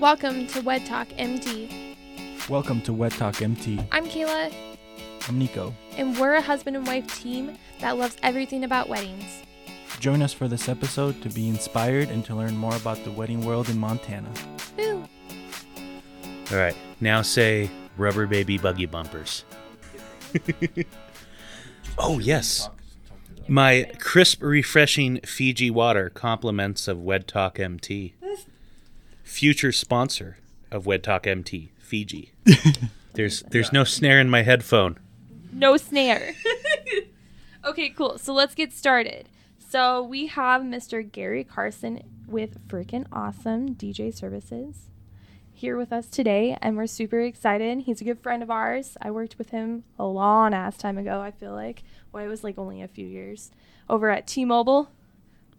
Welcome to Wed Talk MT. Welcome to Wed Talk MT. I'm Kayla, I'm Nico. and we're a husband and wife team that loves everything about weddings. Join us for this episode to be inspired and to learn more about the wedding world in Montana. Woo! All right, now say rubber baby buggy bumpers. oh, yes. My crisp, refreshing Fiji water compliments of Wed Talk MT. Future sponsor of Wed Talk MT, Fiji. There's there's no snare in my headphone. No snare. okay, cool. So let's get started. So we have Mr. Gary Carson with Freaking Awesome DJ Services here with us today, and we're super excited. He's a good friend of ours. I worked with him a long ass time ago, I feel like. Well, it was like only a few years over at T Mobile,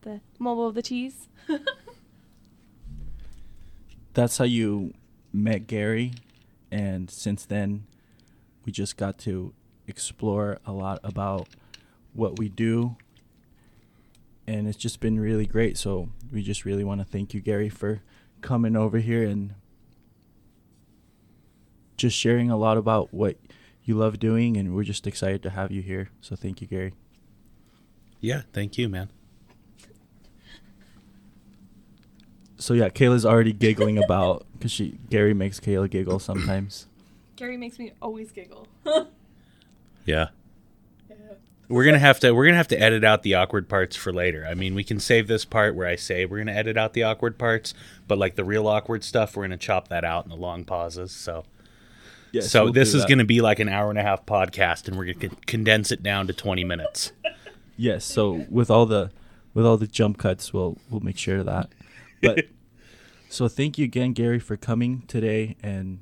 the mobile of the T's. That's how you met Gary, and since then, we just got to explore a lot about what we do, and it's just been really great. So we just really want to thank you, Gary, for coming over here and just sharing a lot about what you love doing, and we're just excited to have you here. So thank you, Gary. Yeah, thank you, man. So yeah, Kayla's already giggling about because she Gary makes Kayla giggle sometimes. Gary makes me always giggle. Yeah. yeah. We're gonna have to we're gonna have to edit out the awkward parts for later. I mean, we can save this part where I say we're gonna edit out the awkward parts, but like the real awkward stuff, we're gonna chop that out in the long pauses. So, Yes, so we'll this is that. gonna be like an hour and a half podcast, and we're gonna con- condense it down to twenty minutes. Yes, so with all the with all the jump cuts, we'll we'll make sure of that. But so thank you again, Gary, for coming today, and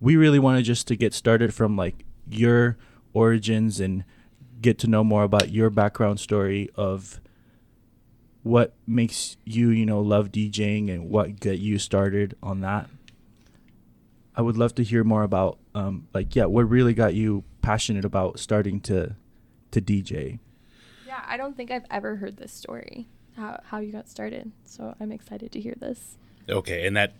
we really wanted just to get started from like your origins and get to know more about your background story of what makes you, you know, love DJing and what got you started on that. I would love to hear more about, um, like, yeah, what really got you passionate about starting to to DJ. Yeah, I don't think I've ever heard this story, how, how you got started. So I'm excited to hear this. Okay, and that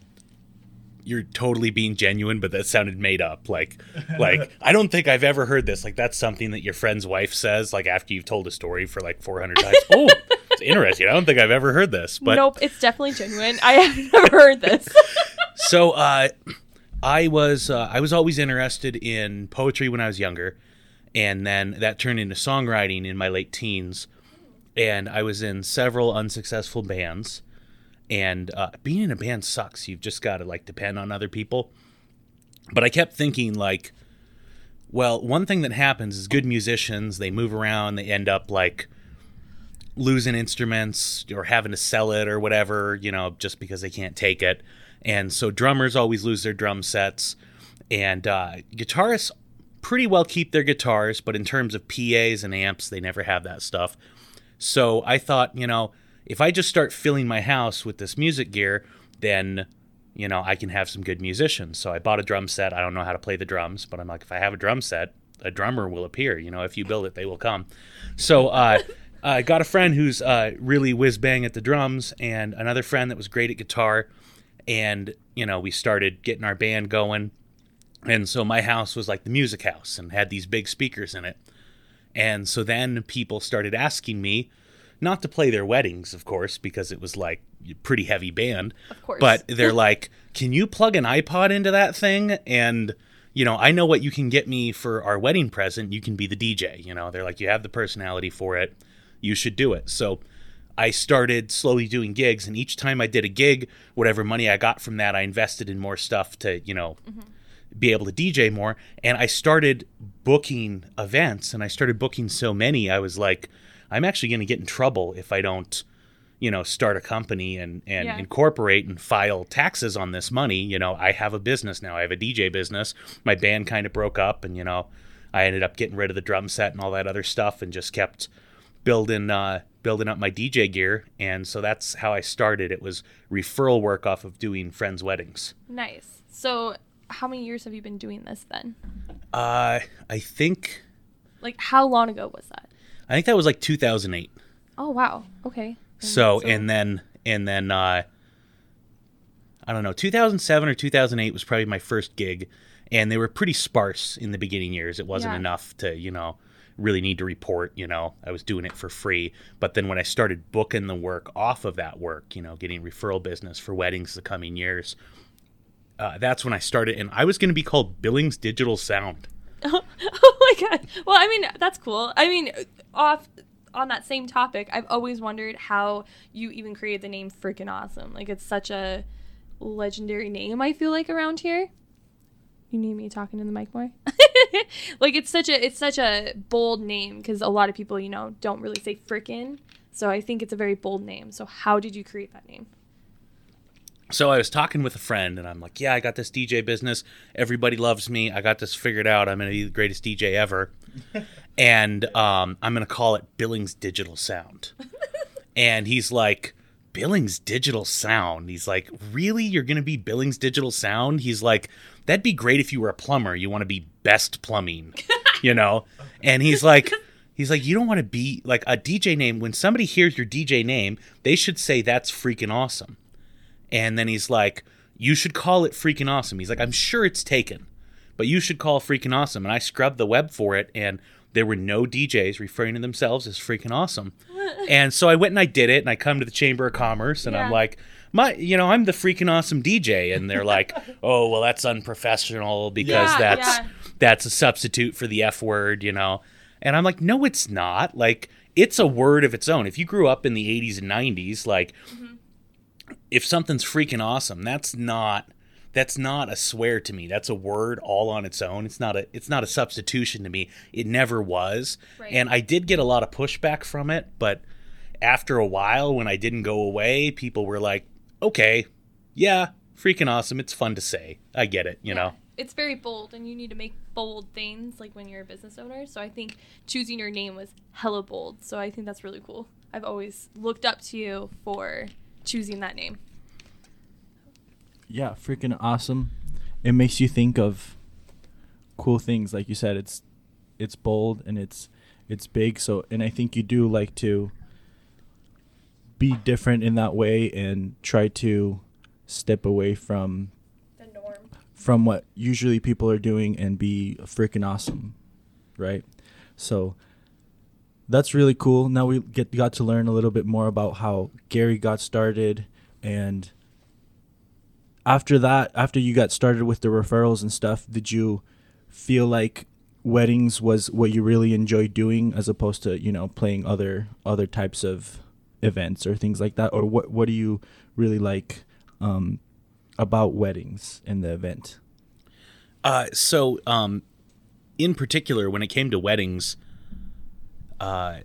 you're totally being genuine, but that sounded made up. Like, like I don't think I've ever heard this. Like that's something that your friend's wife says. Like after you've told a story for like 400 times. oh, it's interesting. I don't think I've ever heard this. But nope, it's definitely genuine. I have never heard this. so uh, I was uh, I was always interested in poetry when I was younger, and then that turned into songwriting in my late teens, and I was in several unsuccessful bands, and uh, being in a band sucks. You've just got to like depend on other people. But I kept thinking like, well, one thing that happens is good musicians they move around, they end up like losing instruments or having to sell it or whatever, you know, just because they can't take it. And so drummers always lose their drum sets, and uh, guitarists pretty well keep their guitars, but in terms of PAs and amps, they never have that stuff. So I thought, you know, if I just start filling my house with this music gear, then you know I can have some good musicians. So I bought a drum set. I don't know how to play the drums, but I'm like, if I have a drum set, a drummer will appear. You know, if you build it, they will come. So uh, I got a friend who's uh, really whiz bang at the drums, and another friend that was great at guitar. And you know, we started getting our band going. And so my house was like the music house and had these big speakers in it. And so then people started asking me not to play their weddings, of course, because it was like pretty heavy band. Of course. But they're like, "Can you plug an iPod into that thing?" And you know, I know what you can get me for our wedding present. You can be the DJ. You know, they're like, "You have the personality for it. You should do it." So I started slowly doing gigs, and each time I did a gig, whatever money I got from that, I invested in more stuff to, you know, mm-hmm. Be able to DJ more. And I started booking events, and I started booking so many, I was like, I'm actually going to get in trouble if I don't, you know, start a company and, and Yeah. incorporate and file taxes on this money. You know, I have a business now, I have a DJ business. My band kind of broke up, and, you know, I ended up getting rid of the drum set and all that other stuff and just kept building uh, building up my DJ gear, and so that's how I started. It was referral work off of doing friends' weddings. nice. So how many years have you been doing this then? Uh, I think Like how long ago was that? I think that was like 2008. Oh wow. Okay. And So, and then and then uh, I don't know, 2007 or 2008 was probably my first gig, and they were pretty sparse in the beginning years. It wasn't Yeah. enough to, you know, really need to report, you know, I was doing it for free. But then when I started booking the work off of that work, you know, getting referral business for weddings the coming years, uh, that's when I started. And I was going to be called Billings Digital Sound. oh my god. Well, I mean, that's cool. I mean, off on that same topic, I've always wondered how you even created the name freaking awesome. Like it's such a legendary name I feel like around here. You need me talking in the mic more? like it's such a it's such a bold name cuz a lot of people, you know, don't really say frickin'. So I think it's a very bold name. So how did you create that name? So I was talking with a friend, and I'm like, "Yeah, I got this DJ business. Everybody loves me. I got this figured out. I'm gonna be the greatest DJ ever, and um, I'm gonna call it Billings Digital Sound." and he's like, "Billings Digital Sound." He's like, "Really? You're gonna be Billings Digital Sound?" He's like, "That'd be great if you were a plumber. You want to be Best Plumbing, you know?" And he's like. He's like, you don't want to be like a DJ name. When somebody hears your DJ name, they should say that's freaking awesome. And then he's like, You should call it freaking awesome. He's like, I'm sure it's taken, but you should call freaking awesome. And I scrubbed the web for it, and there were no DJs referring to themselves as freaking awesome. and so I went and I did it, and I come to the Chamber of Commerce, and I'm like, my, you know, I'm the freaking awesome DJ, and they're like, "Oh, well, that's unprofessional because Yeah, that's yeah. that's a substitute for the F word," you know. And I'm like, "No, it's not. Like, it's a word of its own. If you grew up in the '80s and '90s, like, mm-hmm. If something's freaking awesome, that's not that's not a swear to me. That's a word all on its own. It's not a it's not a substitution to me. It never was. Right. And I did get a lot of pushback from it, but after a while when I didn't go away, people were like, "Okay, yeah, freaking awesome. It's fun to say. I get it, you know." It's very bold, and you need to make bold things like when you're a business owner. So I think choosing your name was hella bold. So I think that's really cool. I've always looked up to you for choosing that name. Yeah, freaking awesome. It makes you think of cool things like you said it's it's bold and it's it's big so and I think you do like to be different in that way and try to step away from The norm. from what usually people are doing and be freaking awesome, right? So that's really cool. Now we get got to learn a little bit more about how Gary got started and after that, after you got started with the referrals and stuff, did you feel like weddings was what you really enjoyed doing as opposed to, you know, playing other other types of events or things like that or what what do you really like um about weddings and the event? Uh, so, um, in particular, when it came to weddings, uh,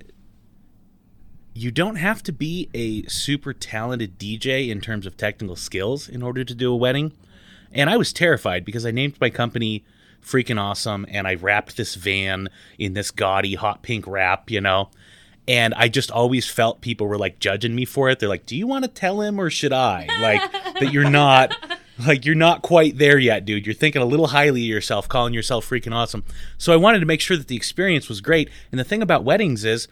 you don't have to be a super talented DJ in terms of technical skills in order to do a wedding. And I was terrified because I named my company freaking awesome and I wrapped this van in this gaudy hot pink wrap, you know. And I just always felt people were like judging me for it. They're like, "Do you want to tell him or should I?" Like that you're not like you're not quite there yet, dude. You're thinking a little highly of yourself, calling yourself freaking awesome. So I wanted to make sure that the experience was great. And the thing about weddings is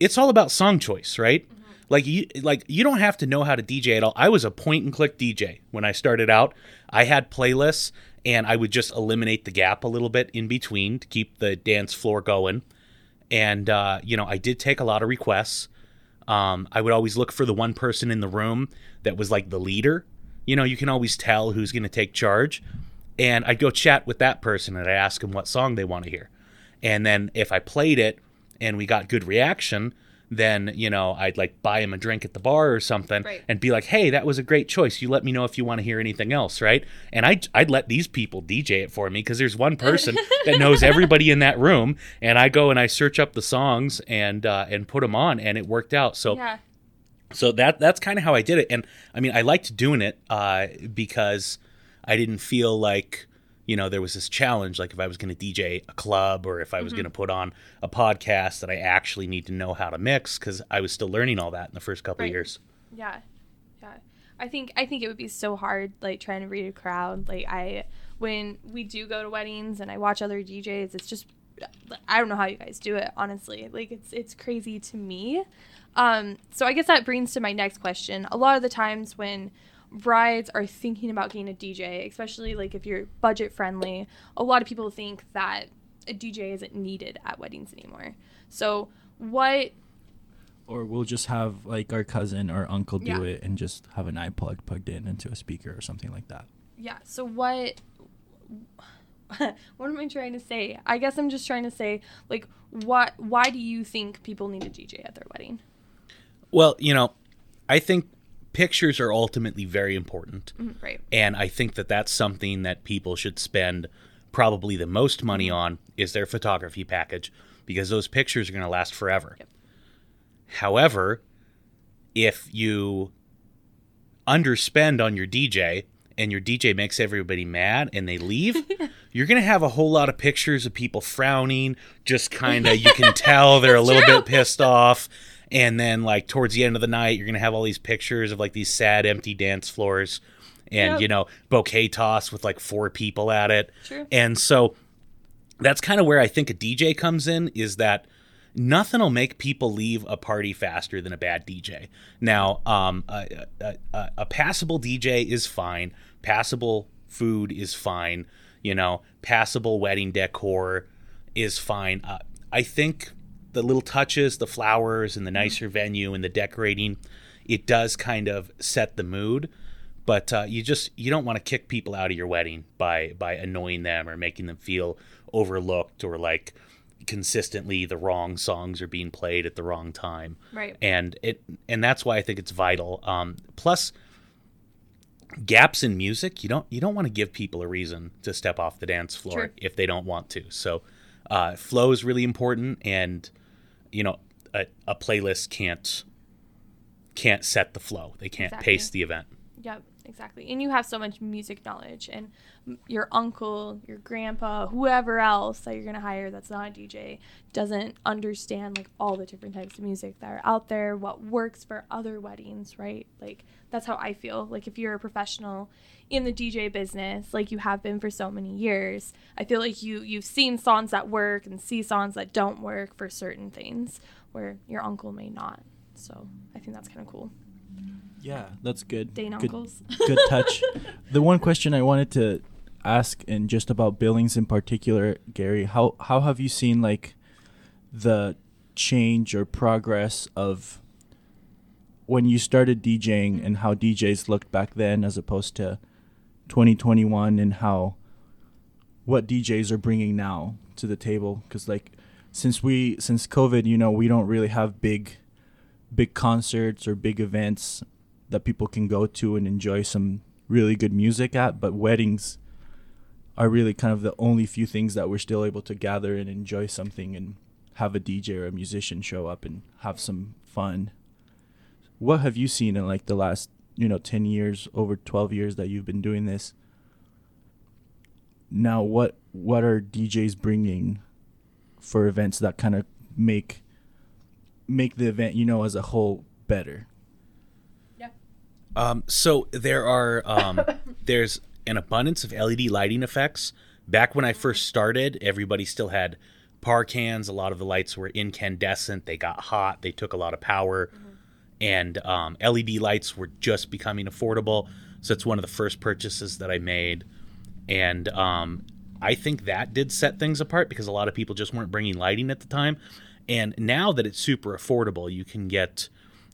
it's all about song choice, right? Like you like you don't have to know how to DJ at all. I was a point and click DJ when I started out. I had playlists and I would just eliminate the gap a little bit in between to keep the dance floor going. And uh, you know, I did take a lot of requests. Um, I would always look for the one person in the room that was like the leader. You know, you can always tell who's going to take charge. And I'd go chat with that person and I'd ask them what song they want to hear. And then if I played it and we got good reaction, then, you know, I'd like buy him a drink at the bar or something Right. and be like, hey, that was a great choice. You let me know if you want to hear anything else, right? And I'd, I'd let these people DJ it for me because there's one person that knows everybody in that room. And I go and I search up the songs and, uh, and put them on and it worked out. So, Yeah. So that that's kind of how I did it, and I mean I liked doing it uh, because I didn't feel like you know there was this challenge. Like if I was going to DJ a club or if I was going to put on a podcast, that I actually need to know how to mix because I was still learning all that in the first couple Right. of years. Yeah. Yeah. I think I think it would be so hard like trying to read a crowd. Like I when we do go to weddings and I watch other DJs, it's just I don't know how you guys do it, honestly. Like it's it's crazy to me. Um so I guess that brings to my next question. A lot of the times when brides are thinking about getting a DJ, especially like if you're budget friendly, a lot of people think that a DJ isn't needed at weddings anymore. So, what Or we'll just have like our cousin or uncle do Yeah. it and just have an iPod plugged in into a speaker or something like that. Yeah. So what? what am I trying to say? I guess I'm just trying to say, like, what? Why do you think people need a DJ at their wedding? Well, you know, I think pictures are ultimately very important. Mhm, Right. And I think that that's something that people should spend probably the most money on is their photography package because those pictures are going to last forever. Yep. However, if you underspend on your DJ and your DJ makes everybody mad and they leave, you're going to have a whole lot of pictures of people frowning, just kind of you can tell they're a little true. bit pissed off. And then like towards the end of the night, you're going to have all these pictures of like these sad empty dance floors and Yep. you know, bouquet toss with like four people at it. True. And so that's kind of where I think a DJ comes in is that nothing will make people leave a party faster than a bad DJ. Now, um, a, a, a, a passable DJ is fine. Passable food is fine. You know, passable wedding decor is fine. Uh, I think the little touches, the flowers, and the nicer venue and the decorating, it does kind of set the mood. But uh, you just you don't want to kick people out of your wedding by by annoying them or making them feel overlooked or like consistently the wrong songs are being played at the wrong time Right. and it and that's why I think it's vital. Um, plus, gaps in music you don't you don't want to give people a reason to step off the dance floor if they don't want to. So, uh, flow is really important, and you know a, a playlist can't can't set the flow. They can't Exactly. pace the event. Exactly. And you have so much music knowledge, and your uncle, your grandpa, whoever else that you're gonna hire that's not a DJ doesn't understand like all the different types of music that are out there, what works for other weddings, right? Like that's how I feel. Like if you're a professional in the DJ business, like you have been for so many years, I feel like you you've seen songs that work and see songs that don't work for certain things where your uncle may not. So I think that's kind of cool. Yeah, that's good. Dane good, uncles. good touch. the one question I wanted to ask, and just about Billings in particular, Gary, how how have you seen like the change or progress of when you started DJing and how DJs looked back then as opposed to 2021 and how what DJs are bringing now to the table cuz like since we since COVID, you know, we don't really have big big concerts or big events that people can go to and enjoy some really good music at, but weddings are really kind of the only few things that we're still able to gather and enjoy something and have a DJ or a musician show up and have some fun. What have you seen in like the last, you know, 10 years, over 12 years that you've been doing this? Now what what are DJs bringing for events that kind of make make the event, you know, as a whole better? Um, so there are um, there's an abundance of LED lighting effects. Back when I first started, everybody still had par cans. A lot of the lights were incandescent. They got hot. They took a lot of power, and um, LED lights were just becoming affordable. So it's one of the first purchases that I made, and um, I think that did set things apart because a lot of people just weren't bringing lighting at the time. And now that it's super affordable, you can get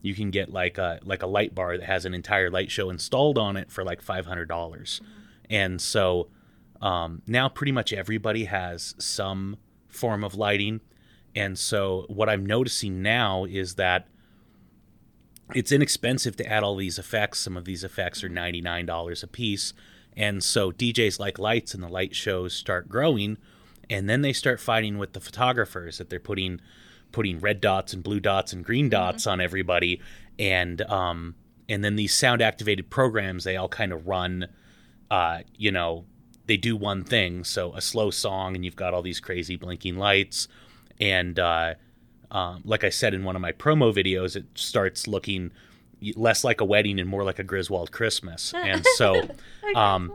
you can get like a like a light bar that has an entire light show installed on it for like five hundred dollars, and so um, now pretty much everybody has some form of lighting, and so what I'm noticing now is that it's inexpensive to add all these effects. Some of these effects are ninety nine dollars a piece, and so DJs like lights and the light shows start growing, and then they start fighting with the photographers that they're putting putting red dots and blue dots and green dots on everybody. And um and then these sound activated programs they all kind of run uh you know they do one thing. So a slow song and you've got all these crazy blinking lights. And uh um, like I said in one of my promo videos, it starts looking less like a wedding and more like a Griswold Christmas. And so, um,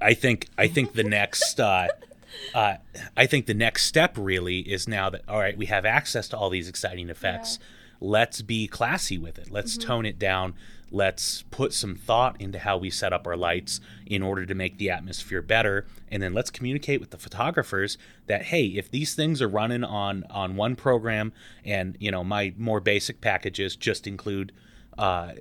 I think I think the next uh, uh, I think the next step really is now that all right we have access to all these exciting effects. let's be classy with it. Let's tone it down. Let's put some thought into how we set up our lights in order to make the atmosphere better. And then let's communicate with the photographers that hey, if these things are running on on one program, and you know my more basic packages just include uh,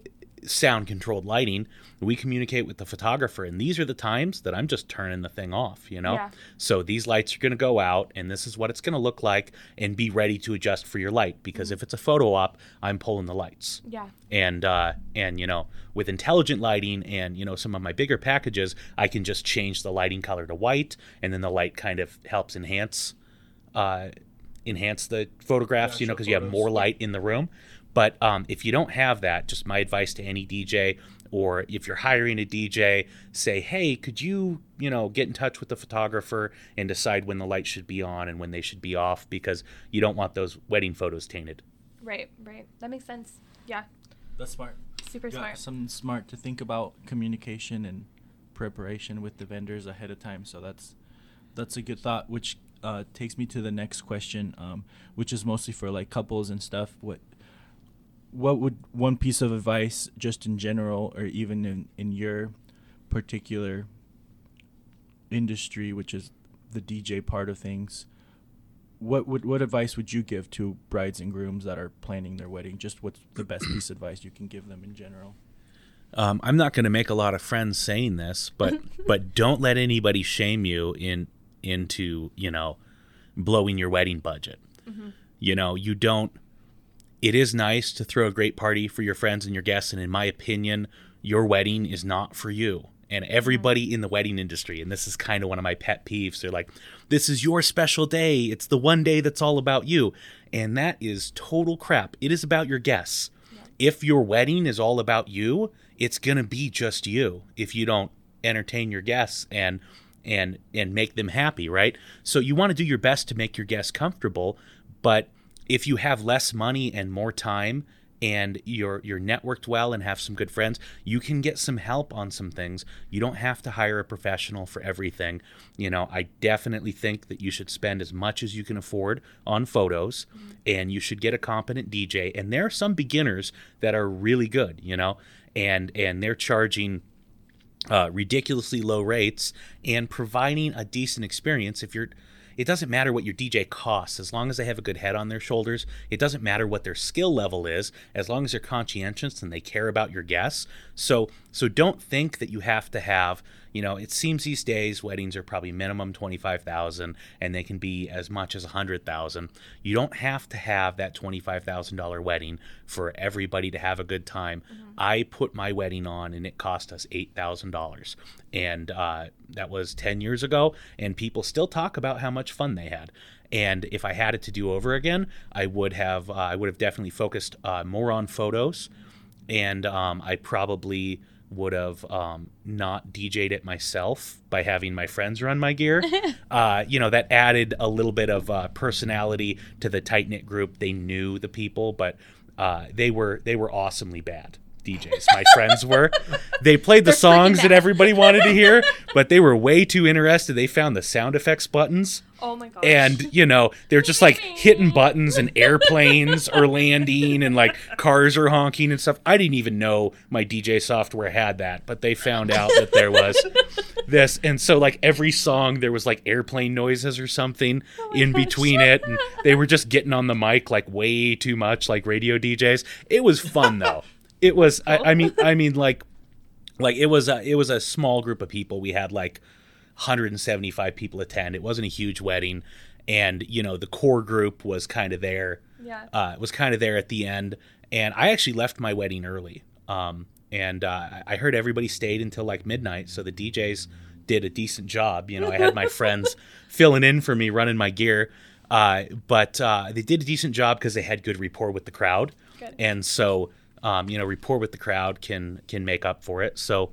sound controlled lighting, we communicate with the photographer, and these are the times that I'm just turning the thing off. You know, Yeah. so these lights are going to go out, and this is what it's going to look like, and be ready to adjust for your light. Because if it's a photo op, I'm pulling the lights Yeah. and uh, and you know with intelligent lighting and you know some of my bigger packages i can just change the lighting color to white and then the light kind of helps enhance uh, enhance the photographs you know because you have more light in the room but um, if you don't have that just my advice to any dj or if you're hiring a dj say hey could you you know get in touch with the photographer and decide when the light should be on and when they should be off because you don't want those wedding photos tainted Right. Right. That makes sense. Yeah. That's smart. Super Yeah, smart. something smart to think about communication and preparation with the vendors ahead of time. So that's that's a good thought. Which uh, takes me to the next question, um, which is mostly for like couples and stuff. What what would one piece of advice, just in general, or even in in your particular industry, which is the DJ part of things, what would what advice would you give to brides and grooms that are planning their wedding? Just what's the best piece of advice you can give them in general? Um, I'm not going to make a lot of friends saying this, but but don't let anybody shame you in into you know blowing your wedding budget. You know, you don't. It is nice to throw a great party for your friends and your guests, and in my opinion, your wedding is not for you. And everybody mm. in the wedding industry, and this is kind of one of my pet peeves, they're like, "This is your special day. It's the one day that's all about you," and that is total crap. It is about your guests if your wedding is all about you, it's going to be just you if you don't entertain your guests and and and make them happy, right? So you want to do your best to make your guests comfortable, but if you have less money and more time and you're you're networked well and have some good friends, you can get some help on some things. You don't have to hire a professional for everything. You know, I definitely think that you should spend as much as you can afford on photos and you should get a competent DJ. And there are some beginners that are really good, you know, and and they're charging uh, ridiculously low rates and providing a decent experience if you're it doesn't matter what your DJ costs as long as they have a good head on their shoulders. It doesn't matter what their skill level is as long as they're conscientious and they care about your guests. So so don't think that you have to have, you know, it seems these days weddings are probably minimum 25,000 and they can be as much as 100,000. You don't have to have that $25,000 wedding for everybody to have a good time. I put my wedding on and it cost us $8,000 and uh, that was 10 years ago and people still talk about how much fun they had and if i had it to do over again i would have uh, i would have definitely focused uh, more on photos and um, i probably would have um, not dj'd it myself by having my friends run my gear. Uh, you know that added a little bit of uh, personality to the tight knit group. They knew the people but uh, they were they were awesomely bad DJs. My friends were. They played the They're songs that everybody wanted to hear, but they were way too interested. They found the sound effects buttons, Oh my gosh. and you know they're just like hitting buttons, and airplanes are landing, and like cars are honking and stuff. I didn't even know my DJ software had that, but they found out that there was this, and so like every song there was like airplane noises or something Oh in gosh. between it, and they were just getting on the mic like way too much, like radio DJs. It was fun though. It was. I, I mean. I mean like like it was a it was a small group of people we had like 175 people attend it wasn't a huge wedding and you know the core group was kind of there Yeah. uh, was kind of there at the end and i actually left my wedding early um, and uh, i heard everybody stayed until like midnight so the djs did a decent job you know i had my friends filling in for me running my gear uh, but uh, they did a decent job because they had good rapport with the crowd Good. and so um, you know rapport with the crowd can can make up for it. So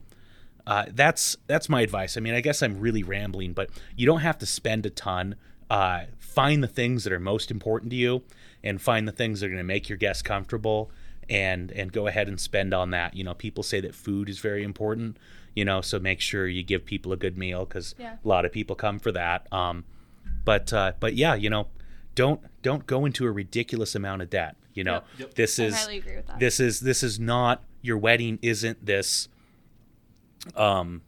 uh, that's that's my advice. I mean i guess i'm really rambling but you don't have to spend a ton. Uh, find the things that are most important to you and find the things that are going to make your guests comfortable and and go ahead and spend on that. You know people say that food is very important you know so make sure you give people a good meal because Yeah. a lot of people come for that. Um, but uh, but yeah you know don't don't go into a ridiculous amount of debt. You know, Yep. Yep. this I is highly agree with that. this is this is not your wedding isn't this um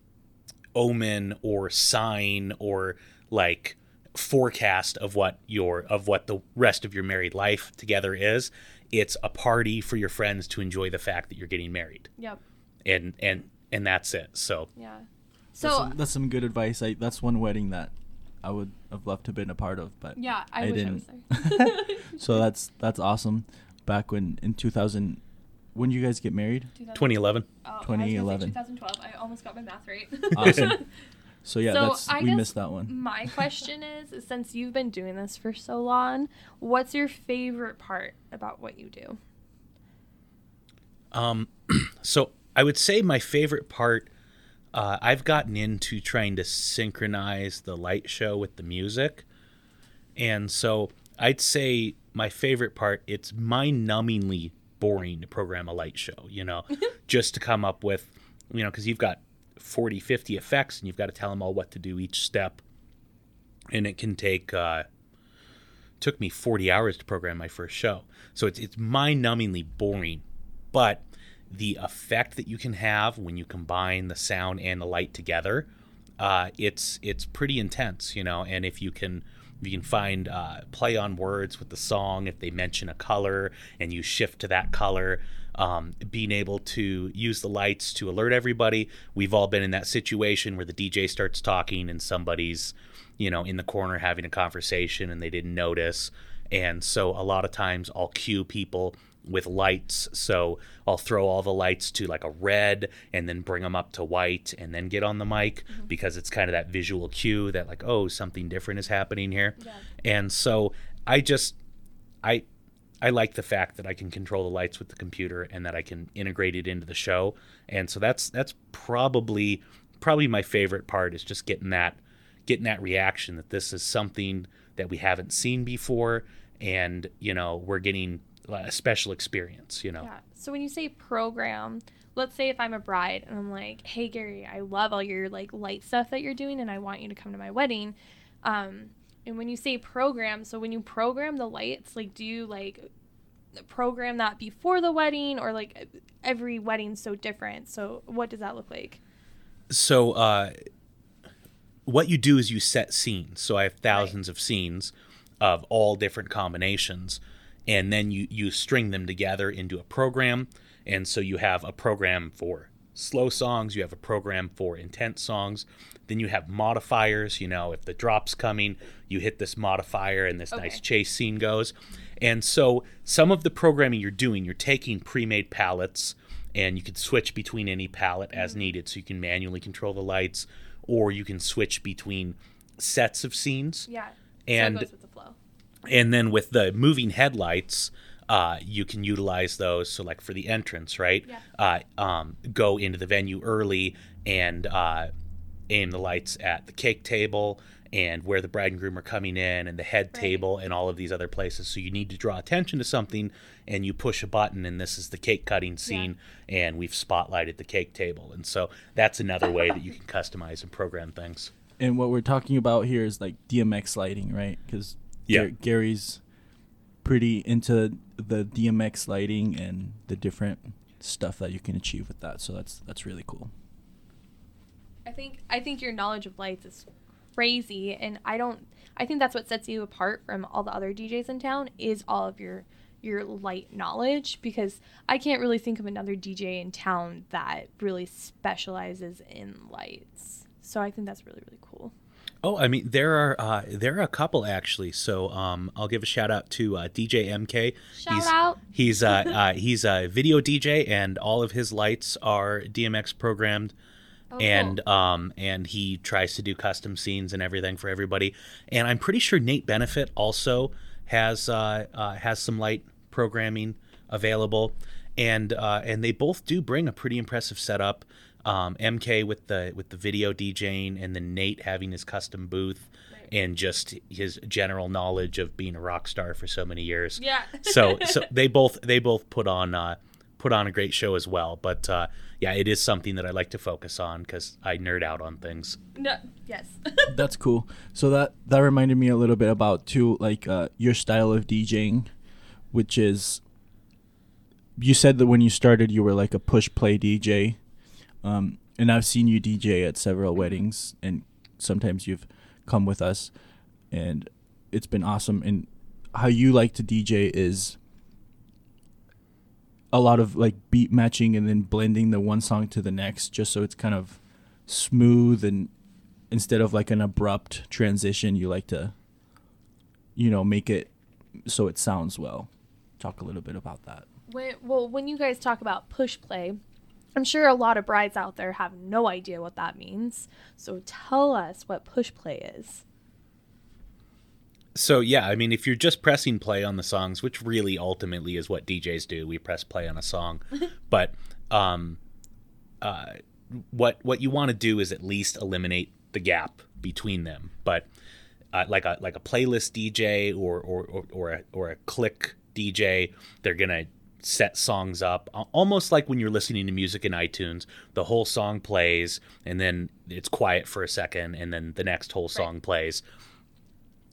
omen or sign or like forecast of what your of what the rest of your married life together is it's a party for your friends to enjoy the fact that you're getting married Yep. and and and that's it so Yeah. That's, So some, that's some good advice. I, that's one wedding that I would have loved to have been a part of, but yeah, I, I wish I was didn't. there. so that's that's awesome. Back when in 2000, when did you guys get married? 2011 Oh, I was 2011. say 2012. I almost got my math right. Awesome. So yeah, So, that's I we missed that one. My question is since you've been doing this for so long, what's your favorite part about what you do? Um, so I would say my favorite part. Uh, I've gotten into trying to synchronize the light show with the music, and so I'd say my favorite part. It's mind-numbingly boring to program a light show. You know, just to come up with, you know, because you've got 40, 50 effects, and you've got to tell them all what to do each step, and it can take. Uh, took me 40 hours to program my first show. So it's it's mind-numbingly boring but the effect that you can have when you combine the sound and the light together uh, it's it's pretty intense you know and if you can if you can find uh, play on words with the song if they mention a color and you shift to that color um, being able to use the lights to alert everybody. We've all been in that situation where the dj starts talking and somebody's you know in the corner having a conversation and they didn't notice and so a lot of times I'll cue people with lights. So I'll throw all the lights to like a red and then bring them up to white and then get on the mic mm-hmm. because it's kind of that visual cue that like, oh, something different is happening here. Yeah. And so I just I I like the fact that I can control the lights with the computer and that I can integrate it into the show. And so that's that's probably probably my favorite part is just getting that getting that reaction that this is something that we haven't seen before and you know we're getting a special experience you know Yeah. So when you say program, let's say if I'm a bride and I'm like, "Hey Gary, I love all your like light stuff that you're doing and I want you to come to my wedding." Um and when you say program, so when you program the lights, like do you like program that before the wedding or like every wedding's so different. So what does that look like? so uh, what you do is you set scenes. So I have thousands of scenes of all different combinations, and then you you string them together into a program. And so you have a program for slow songs, you have a program for intense songs. Then you have modifiers. You know, if the drop's coming, you hit this modifier, and this Okay. nice chase scene goes. And so some of the programming you're doing, you're taking pre-made palettes and you can switch between any palette as needed. So you can manually control the lights or you can switch between sets of scenes. Yeah. And- so it goes with the flow. And then with the moving headlights, uh, you can utilize those. So, like for the entrance, right? Yeah. Uh, um, go into the venue early and uh, aim the lights at the cake table and where the bride and groom are coming in and the head Right. table and all of these other places. So, you need to draw attention to something and you push a button, and this is the cake cutting scene, and we've spotlighted the cake table. And so, that's another way that you can customize and program things. And what we're talking about here is like DMX lighting, right? Because Yeah. Gary's pretty into the DMX lighting and the different stuff that you can achieve with that. So that's that's really cool. I think I think your knowledge of lights is crazy, and I don't. I think that's what sets you apart from all the other DJs in town is all of your your light knowledge because I can't really think of another DJ in town that really specializes in lights. So I think that's really really cool. Oh, I mean, there are uh, there are a couple actually. So um, I'll give a shout out to uh, DJ MK. Shout he's, out. He's uh, uh, he's a video DJ, and all of his lights are DMX programmed. Oh, and cool. um and he tries to do custom scenes and everything for everybody. And I'm pretty sure Nate Benefit also has uh, uh, has some light programming available, and uh, and they both do bring a pretty impressive setup. Um, MK with the with the video DJing, and then Nate having his custom booth, Right. and just his general knowledge of being a rock star for so many years yeah. so so they both they both put on uh, put on a great show as well. But uh, yeah, it is something that I like to focus on because I nerd out on things. No, yes. That's cool. So that that reminded me a little bit about too, like uh, your style of DJing, which is. You said that when you started, you were like a push play DJ, um, and I've seen you DJ at several weddings, and sometimes you've come with us, and it's been awesome. And how you like to DJ is a lot of like beat matching and then blending the one song to the next, just so it's kind of smooth and instead of like an abrupt transition, you like to, you know, make it so it sounds well. Talk a little bit about that. When, well, when you guys talk about push play, I'm sure a lot of brides out there have no idea what that means. So tell us what push play is. So yeah, I mean, if you're just pressing play on the songs, which really ultimately is what DJs do, we press play on a song. but um, uh, what what you want to do is at least eliminate the gap between them. But uh, like a like a playlist DJ or or or, or a, or a click DJ, they're gonna set songs up almost like when you're listening to music in iTunes the whole song plays and then it's quiet for a second and then the next whole song right. plays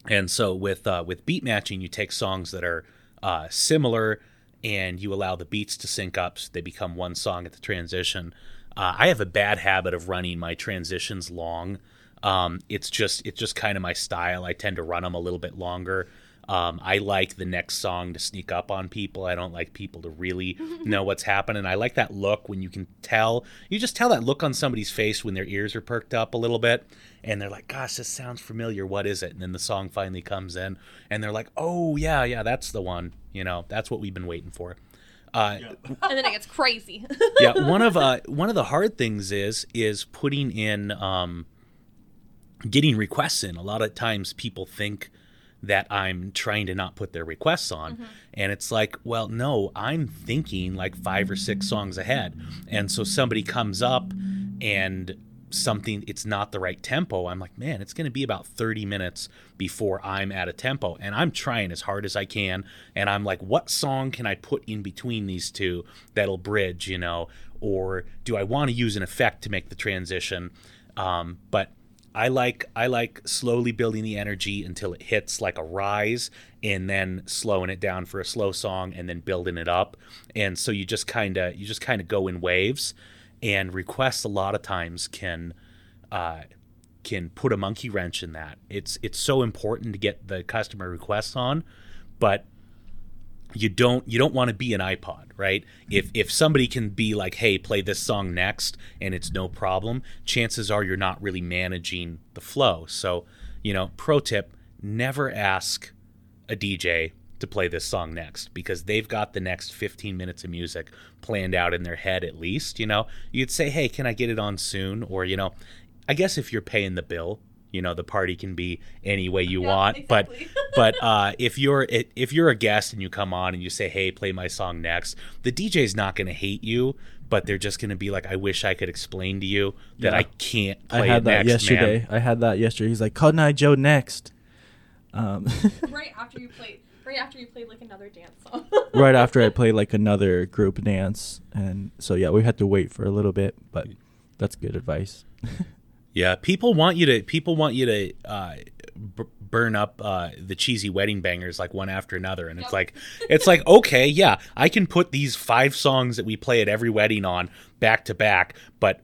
and so with uh, with beat matching, you take songs that are uh, similar and you allow the beats to sync up. So they become one song at the transition. Uh, I have a bad habit of running my transitions long. Um, it's just it's just kind of my style. I tend to run them a little bit longer. Um, I like the next song to sneak up on people. I don't like people to really know what's happening. I like that look when you can tell. You just tell that look on somebody's face when their ears are perked up a little bit and they're like, gosh, this sounds familiar. What is it? And then the song finally comes in and they're like, oh, yeah, yeah, that's the one. You know, that's what we've been waiting for. Uh, and then it gets crazy. yeah, one of uh, one of the hard things is is putting in um, getting requests in. A lot of times people think that I'm trying to not put their requests on. Mm-hmm. And it's like, well, no, I'm thinking like five or six songs ahead. And so somebody comes up and something it's not the right tempo i'm like man it's going to be about 30 minutes before i'm at a tempo and i'm trying as hard as i can and i'm like what song can i put in between these two that'll bridge you know or do i want to use an effect to make the transition um, but I like I like slowly building the energy until it hits like a rise and then slowing it down for a slow song and then building it up. And so you just kind of you just kind of go in waves and requests a lot of times can uh, can put a monkey wrench in that. It's it's so important to get the customer requests on, but you don't you don't want to be an iPod, right? If if somebody can be like, "Hey, play this song next," and it's no problem, chances are you're not really managing the flow. So, you know, pro tip: never ask a DJ to play this song next because they've got the next 15 minutes of music planned out in their head at least. You know, you'd say, "Hey, can I get it on soon?" Or you know, I guess if you're paying the bill, you know the party can be any way you yeah, want exactly. but but uh, if you're if you're a guest and you come on and you say hey play my song next the dj's not going to hate you but they're just going to be like i wish i could explain to you that yeah. i can't play i had that next, yesterday man. i had that yesterday he's like cotton eye joe next um. right after you played right after you played like another dance song right after i played like another group dance and so yeah we had to wait for a little bit but that's good advice yeah, people want you to people want you to uh, b- burn up uh, the cheesy wedding bangers like one after another, and it's like it's like okay, yeah, I can put these five songs that we play at every wedding on back to back, but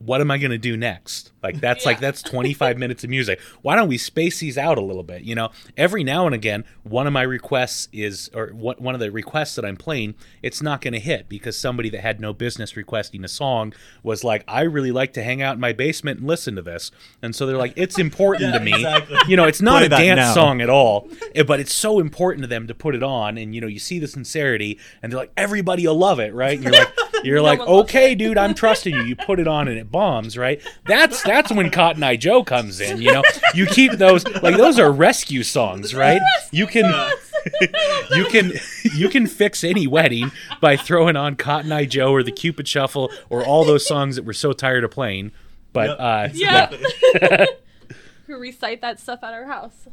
what am I going to do next? Like that's yeah. like that's 25 minutes of music. Why don't we space these out a little bit? You know, every now and again, one of my requests is or what one of the requests that I'm playing, it's not going to hit because somebody that had no business requesting a song was like, "I really like to hang out in my basement and listen to this." And so they're like, "It's important yeah, to me." Exactly. You know, it's not Play a dance now. song at all, eh, but it's so important to them to put it on and you know, you see the sincerity and they're like, "Everybody will love it," right? And you're like you're no like, "Okay, dude, I'm trusting you." You put it on and it bombs, right? That's that's when Cotton Eye Joe comes in. You know, you keep those like those are rescue songs, right? You can you can you can fix any wedding by throwing on Cotton Eye Joe or the Cupid Shuffle or all those songs that we're so tired of playing. But uh, yeah. yeah. Who recite that stuff at our house?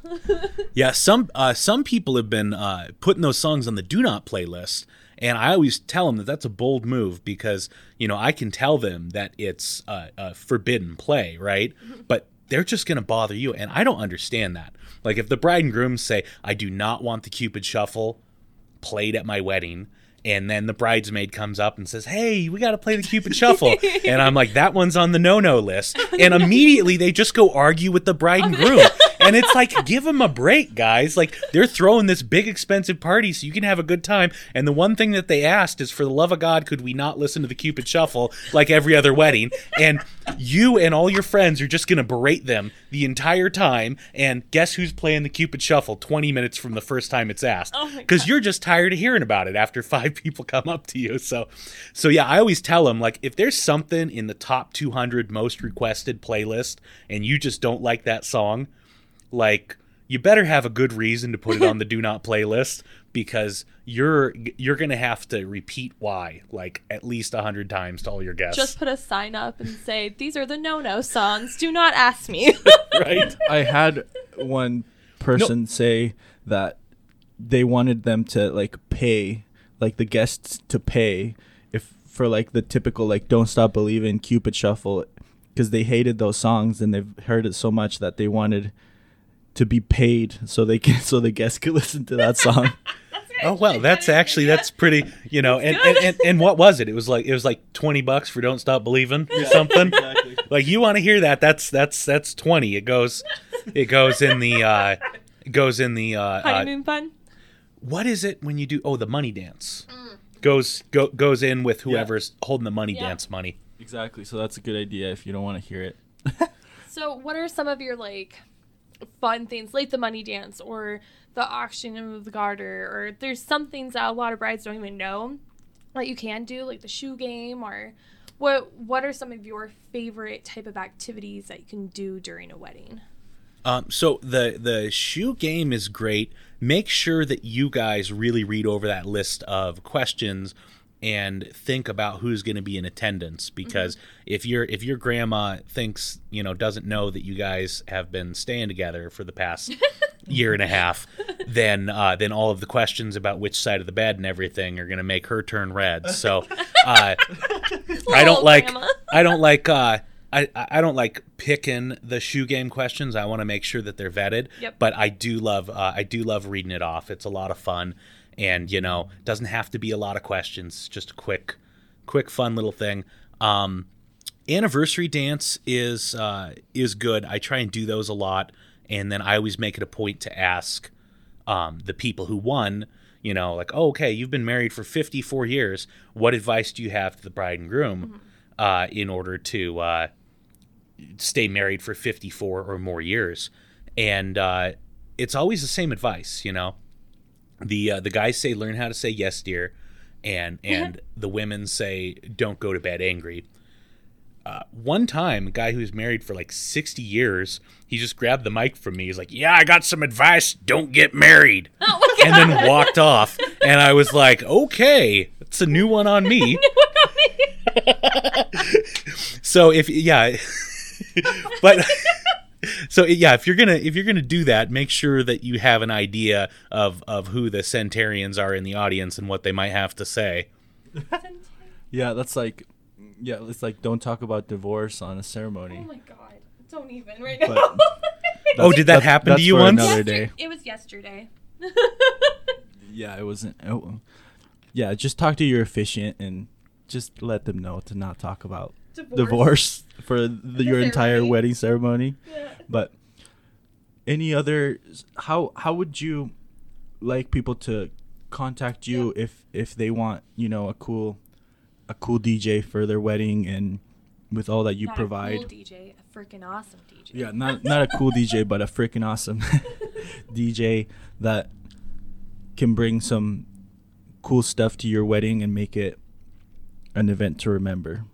yeah, some uh, some people have been uh, putting those songs on the do not playlist And I always tell them that that's a bold move because, you know, I can tell them that it's a, a forbidden play, right? Mm-hmm. But they're just going to bother you. And I don't understand that. Like, if the bride and groom say, I do not want the Cupid Shuffle played at my wedding, and then the bridesmaid comes up and says, "Hey, we got to play the Cupid Shuffle," and I'm like, "That one's on the no-no list," and immediately they just go argue with the bride and groom, and it's like, give them a break, guys. Like they're throwing this big expensive party so you can have a good time, and the one thing that they asked is, for the love of God, could we not listen to the Cupid Shuffle like every other wedding? And you and all your friends are just gonna berate them the entire time, and guess who's playing the Cupid Shuffle 20 minutes from the first time it's asked? Oh Because you're just tired of hearing about it after five people come up to you. So, so yeah, I always tell them like if there's something in the top 200 most requested playlist and you just don't like that song, like you better have a good reason to put it on the do not playlist because you're you're gonna have to repeat why like at least a hundred times to all your guests, Just put a sign up and say, "These are the no-no songs. Do not ask me." right? I had one person say that they wanted them to like pay, like the guests to pay, if for like the typical like "Don't Stop Believing" Cupid Shuffle, because they hated those songs and they've heard it so much that they wanted to be paid so they can so the guests could listen to that song. Oh well, that's actually that's pretty, you know. And, and, and and what was it? It was like it was like twenty bucks for "Don't Stop Believing" or something. Like you want to hear that? That's that's that's twenty. It goes, it goes in the, uh, it goes in the. Uh, uh, Honeymoon fun. what is it when you do? Oh, the money dance goes go, goes in with whoever's holding the money Yeah. dance money. Exactly. So that's a good idea if you don't want to hear it. So, what are some of your like fun things, like the money dance or the auction of the garter, or there's some things that a lot of brides don't even know that you can do, like the shoe game, or what? What are some of your favorite type of activities that you can do during a wedding? Um, so the the shoe game is great. Make sure that you guys really read over that list of questions and think about who's going to be in attendance because if your if your grandma thinks you know doesn't know that you guys have been staying together for the past year and a half then uh, then all of the questions about which side of the bed and everything are going to make her turn red so uh, I don't like Grandma. I don't like uh I, I don't like picking the shoe game questions. I want to make sure that they're vetted. Yep. But I do love uh, I do love reading it off. It's a lot of fun, and you know doesn't have to be a lot of questions. Just a quick, quick fun little thing. Um, anniversary dance is uh, is good. I try and do those a lot, and then I always make it a point to ask um, the people who won. You know, like, oh, okay, you've been married for 54 years. What advice do you have to the bride and groom uh, in order to uh, stay married for 54 or more years? And uh, it's always the same advice, you know. The uh, the guys say, "Learn how to say yes, dear," and and the women say, "Don't go to bed angry." Uh, one time, a guy who's married for like 60 years, he just grabbed the mic from me. He's like, "Yeah, I got some advice. Don't get married." Oh my and then walked off. And I was like, okay, it's a new one on me. so if yeah, but so yeah, if you're gonna if you're gonna do that, make sure that you have an idea of of who the centarians are in the audience and what they might have to say. Yeah, that's like, yeah, it's like don't talk about divorce on a ceremony. Oh my god! Don't even right now. Oh, did that That's- happen to that's you for once? another Yester- day. It was yesterday. Yeah, it wasn't. Oh, yeah, just talk to your officiant and just let them know to not talk about divorce for the, your entire ceremony. wedding ceremony. Yeah. But any other how how would you like people to contact you if if they want you know a cool a cool DJ for their wedding and with all that you Not provide? A cool DJ, a freaking awesome DJ. Yeah, not not a cool DJ, but a freaking awesome DJ that can bring some cool stuff to your wedding and make it an event to remember.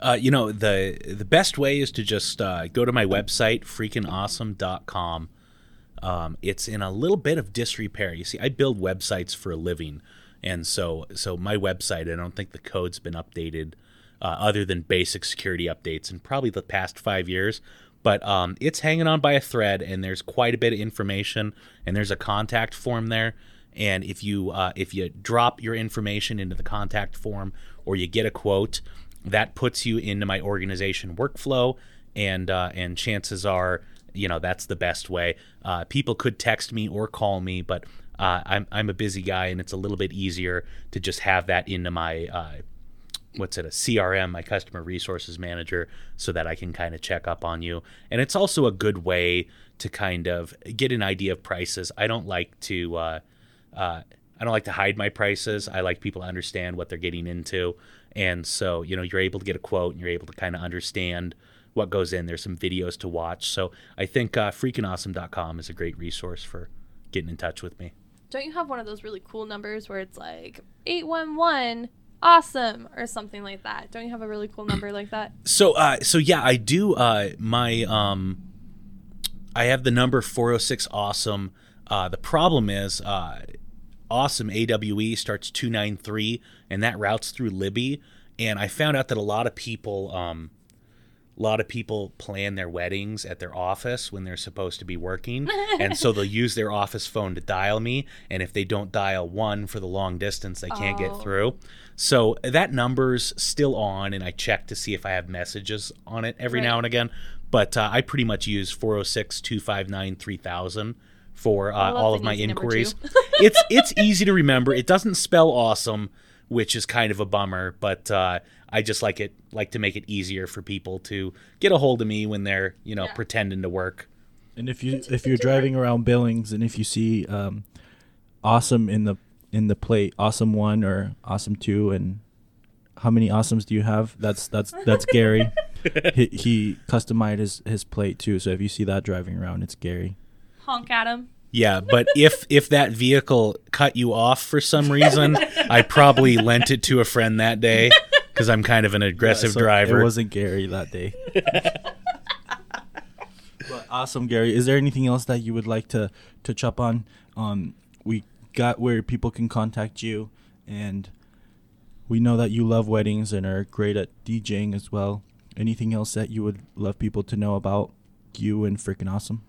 Uh, you know the the best way is to just uh, go to my website freakingawesome.com. Um, it's in a little bit of disrepair. You see, I build websites for a living, and so so my website. I don't think the code's been updated, uh, other than basic security updates in probably the past five years. But um, it's hanging on by a thread, and there's quite a bit of information, and there's a contact form there. And if you uh, if you drop your information into the contact form or you get a quote, that puts you into my organization workflow, and uh, and chances are, you know, that's the best way. Uh, people could text me or call me, but uh, I'm I'm a busy guy, and it's a little bit easier to just have that into my uh, what's it a CRM, my customer resources manager, so that I can kind of check up on you. And it's also a good way to kind of get an idea of prices. I don't like to uh, uh, I don't like to hide my prices. I like people to understand what they're getting into, and so you know you're able to get a quote and you're able to kind of understand what goes in. There's some videos to watch. So I think uh, freakingawesome.com is a great resource for getting in touch with me. Don't you have one of those really cool numbers where it's like 811 awesome or something like that? Don't you have a really cool number like that? So uh so yeah, I do uh my um I have the number 406 awesome. Uh the problem is uh awesome AWE starts 293 and that routes through Libby. And I found out that a lot of people um a lot of people plan their weddings at their office when they're supposed to be working. And so they'll use their office phone to dial me. And if they don't dial one for the long distance they can't Oh. get through. So that number's still on and i check to see if i have messages on it every Right. now and again. But uh, i pretty much use 406-259-3000 for uh, all of my inquiries it's it's easy to remember it doesn't spell awesome which is kind of a bummer but uh, i just like it like to make it easier for people to get a hold of me when they're you know Yeah. pretending to work And if you if you're driving around Billings and if you see um, awesome in the in the plate, awesome one or awesome two, and how many awesomes do you have? That's that's that's Gary. he, he customized his his plate too. So if you see that driving around, it's Gary. Honk at him. Yeah, but if if that vehicle cut you off for some reason, I probably lent it to a friend that day because I'm kind of an aggressive So driver. It wasn't Gary that day. but awesome, Gary. Is there anything else that you would like to touch up on? Um, we got where people can contact you, and we know that you love weddings and are great at DJing as well. Anything else that you would love people to know about you and freaking awesome?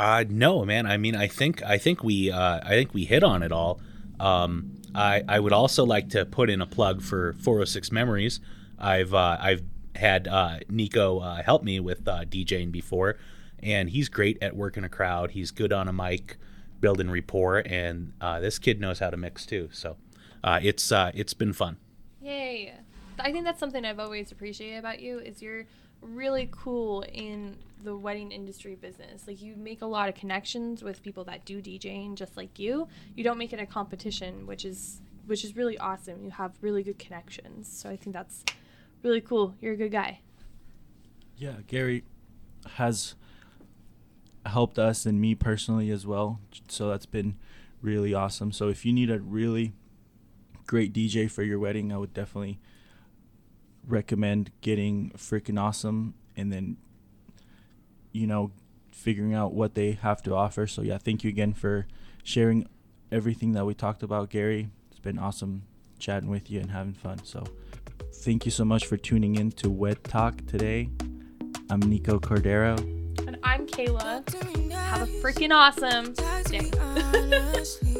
Uh, no, man. I mean, I think I think we uh, I think we hit on it all. Um, I I would also like to put in a plug for 406 Memories. I've uh, I've had uh, Nico uh, help me with uh, DJing before, and he's great at working a crowd. He's good on a mic, building rapport, and this kid knows how to mix too. So it's it's been fun. Yay. I think that's something I've always appreciated about you is you're really cool in the wedding industry business. Like you make a lot of connections with people that do DJing just like you. You don't make it a competition, which is which is really awesome. You have really good connections. So I think that's really cool. You're a good guy. Yeah, Gary has helped us and me personally as well. So that's been really awesome. So if you need a really great DJ for your wedding, I would definitely recommend getting freaking awesome and then you know figuring out what they have to offer. So yeah, thank you again for sharing everything that we talked about, Gary. It's been awesome chatting with you and having fun. So thank you so much for tuning in to Wed Talk today. I'm Nico Cordero. And I'm Kayla. Have a freaking awesome day. honestly,